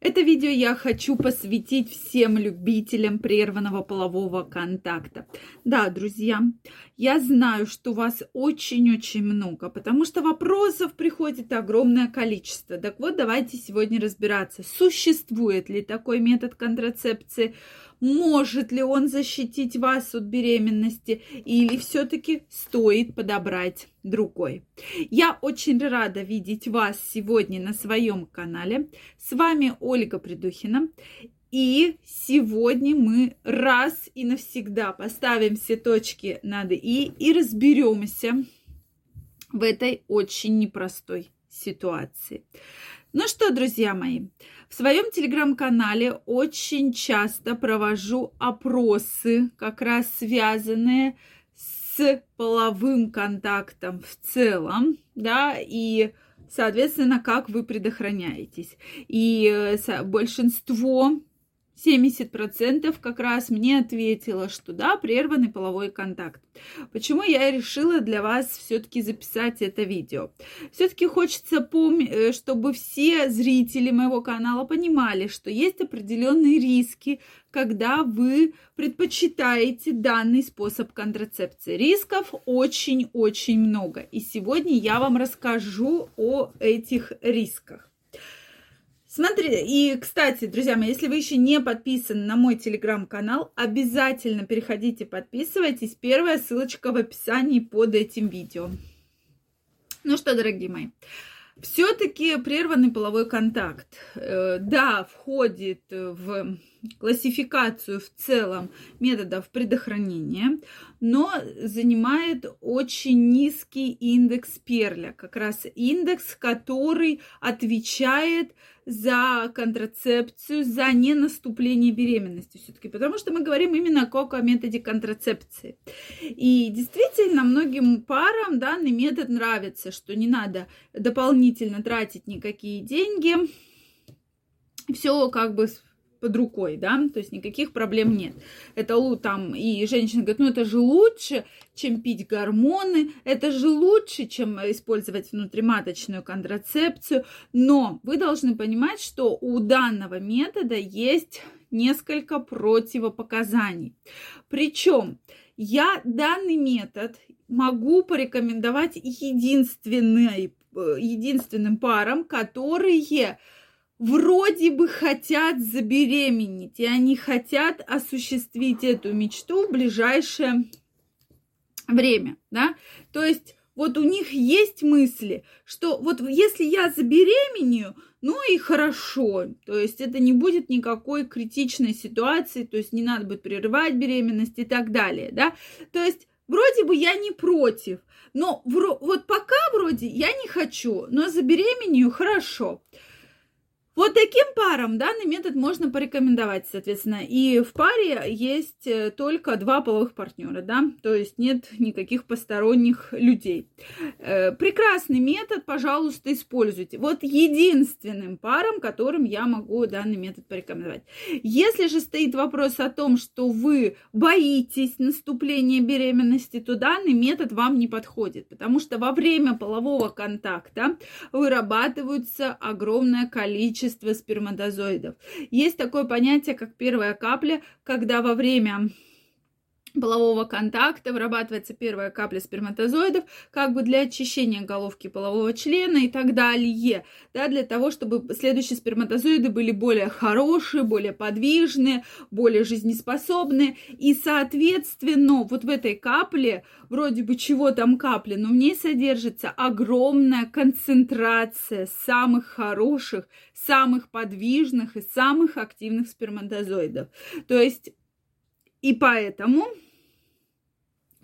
Это видео я хочу посвятить всем любителям прерванного полового контакта. Да, друзья, я знаю, что вас очень-очень много, потому что вопросов приходит огромное количество. Так вот, давайте сегодня разбираться, существует ли такой метод контрацепции, может ли он защитить вас от беременности или все-таки стоит подобрать другой. Я очень рада видеть вас сегодня на своем канале. С вами Ольга Придухина. И сегодня мы раз и навсегда поставим все точки над «и» и разберемся в этой очень непростой ситуации. Ну что, друзья мои, в своем телеграм-канале очень часто провожу опросы, как раз связанные с половым контактом в целом, да, и, соответственно, как вы предохраняетесь. И э, большинство 70% как раз мне ответило, что да, прерванный половой контакт. Почему я решила для вас все-таки записать это видео? Все-таки хочется помнить, э, чтобы все зрители моего канала понимали, что есть определенные риски, когда вы предпочитаете данный способ контрацепции. Рисков очень-очень много. И сегодня я вам расскажу о этих рисках. Смотрите, и, кстати, друзья мои, если вы еще не подписаны на мой телеграм-канал, обязательно переходите, подписывайтесь. Первая ссылочка в описании под этим видео. Ну что, дорогие мои, все-таки прерванный половой контакт, э, да, входит в классификацию в целом методов предохранения, но занимает очень низкий индекс перля, как раз индекс, который отвечает за контрацепцию, за ненаступление беременности все-таки, потому что мы говорим именно как о методе контрацепции. И действительно, многим парам данный метод нравится, что не надо дополнительно тратить никакие деньги, все как бы под рукой, да, то есть никаких проблем нет. Это там, и женщина говорит, ну это же лучше, чем пить гормоны, это же лучше, чем использовать внутриматочную контрацепцию, но вы должны понимать, что у данного метода есть несколько противопоказаний. Причем я данный метод могу порекомендовать единственной, э, единственным парам, которые вроде бы хотят забеременеть, и они хотят осуществить эту мечту в ближайшее время, да, то есть вот у них есть мысли, что вот если я забеременею, ну и хорошо, то есть это не будет никакой критичной ситуации, то есть не надо будет прерывать беременность и так далее, да, то есть вроде бы я не против, но вот пока вроде я не хочу, но забеременею хорошо. Вот таким парам данный метод можно порекомендовать, соответственно. И в паре есть э, только два половых партнера, да, то есть нет никаких посторонних людей. Э, прекрасный метод, пожалуйста, используйте. Вот единственным парам, которым я могу данный метод порекомендовать. Если же стоит вопрос о том, что вы боитесь наступления беременности, то данный метод вам не подходит, потому что во время полового контакта вырабатывается огромное количество количество сперматозоидов. Есть такое понятие, как первая капля, когда во время полового контакта вырабатывается первая капля сперматозоидов, как бы для очищения головки полового члена и так далее, да, для того, чтобы следующие сперматозоиды были более хорошие, более подвижные, более жизнеспособные, и, соответственно, вот в этой капле, вроде бы чего там капля, но в ней содержится огромная концентрация самых хороших, самых подвижных и самых активных сперматозоидов. То есть и поэтому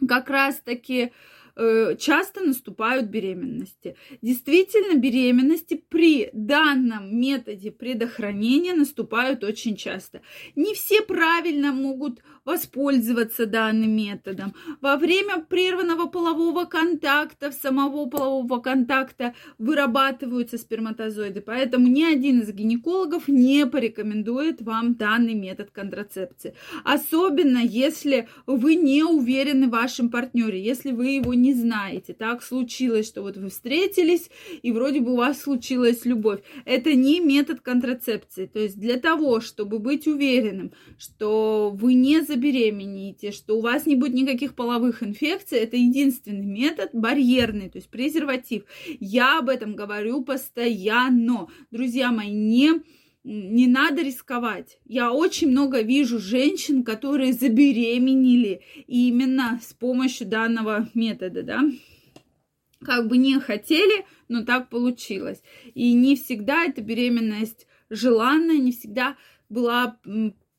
как раз-таки часто наступают беременности. Действительно, беременности при данном методе предохранения наступают очень часто. Не все правильно могут воспользоваться данным методом. Во время прерванного полового контакта, самого полового контакта вырабатываются сперматозоиды, поэтому ни один из гинекологов не порекомендует вам данный метод контрацепции. Особенно, если вы не уверены в вашем партнере, если вы его не знаете. Так случилось, что вот вы встретились, и вроде бы у вас случилась любовь. Это не метод контрацепции. То есть для того, чтобы быть уверенным, что вы не забеременеете, что у вас не будет никаких половых инфекций, это единственный метод барьерный, то есть презерватив. Я об этом говорю постоянно. Друзья мои, не не надо рисковать. Я очень много вижу женщин, которые забеременели именно с помощью данного метода, да. Как бы не хотели, но так получилось. И не всегда эта беременность желанная, не всегда была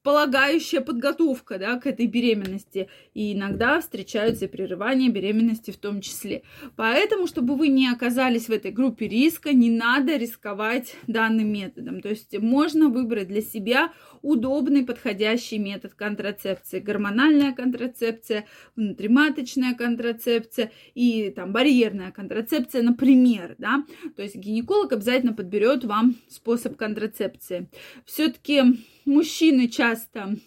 полагающая подготовка да, к этой беременности. И иногда встречаются прерывания беременности в том числе. Поэтому, чтобы вы не оказались в этой группе риска, не надо рисковать данным методом. То есть можно выбрать для себя удобный, подходящий метод контрацепции. Гормональная контрацепция, внутриматочная контрацепция и там барьерная контрацепция, например. Да? То есть гинеколог обязательно подберет вам способ контрацепции. Все-таки мужчины часто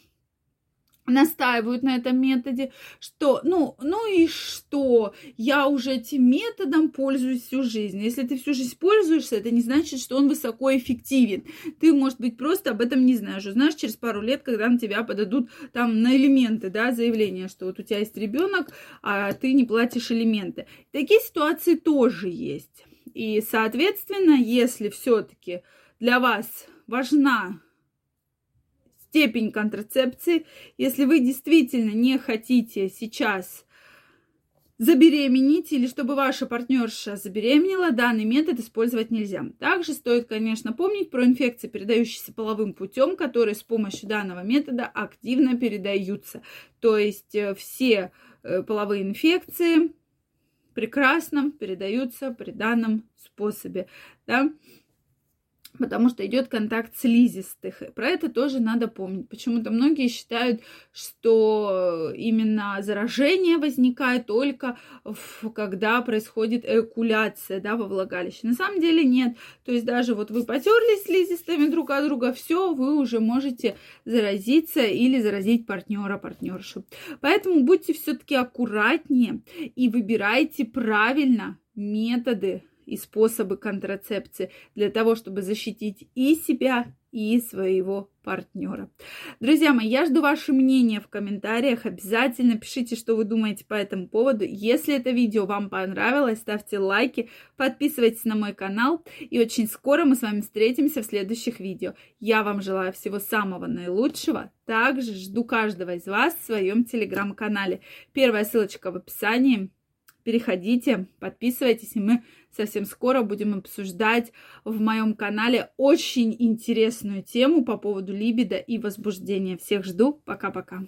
настаивают на этом методе, что, ну, ну и что, я уже этим методом пользуюсь всю жизнь. Если ты всю жизнь пользуешься, это не значит, что он высоко эффективен. Ты, может быть, просто об этом не знаешь. Знаешь, через пару лет, когда на тебя подадут там на элементы, да, заявление, что вот у тебя есть ребенок, а ты не платишь элементы. Такие ситуации тоже есть. И, соответственно, если все-таки для вас важна степень контрацепции. Если вы действительно не хотите сейчас забеременеть или чтобы ваша партнерша забеременела, данный метод использовать нельзя. Также стоит, конечно, помнить про инфекции, передающиеся половым путем, которые с помощью данного метода активно передаются. То есть э, все э, половые инфекции прекрасно передаются при данном способе. Да? Потому что идет контакт слизистых. Про это тоже надо помнить. Почему-то многие считают, что именно заражение возникает только в, когда происходит эякуляция да, во влагалище. На самом деле нет. То есть даже вот вы потерлись слизистыми друг от друга, все, вы уже можете заразиться или заразить партнера, партнершу. Поэтому будьте все-таки аккуратнее и выбирайте правильно методы и способы контрацепции для того, чтобы защитить и себя, и своего партнера. Друзья мои, я жду ваше мнение в комментариях. Обязательно пишите, что вы думаете по этому поводу. Если это видео вам понравилось, ставьте лайки, подписывайтесь на мой канал. И очень скоро мы с вами встретимся в следующих видео. Я вам желаю всего самого наилучшего. Также жду каждого из вас в своем телеграм-канале. Первая ссылочка в описании. Переходите, подписывайтесь, и мы совсем скоро будем обсуждать в моем канале очень интересную тему по поводу либидо и возбуждения. Всех жду. Пока-пока.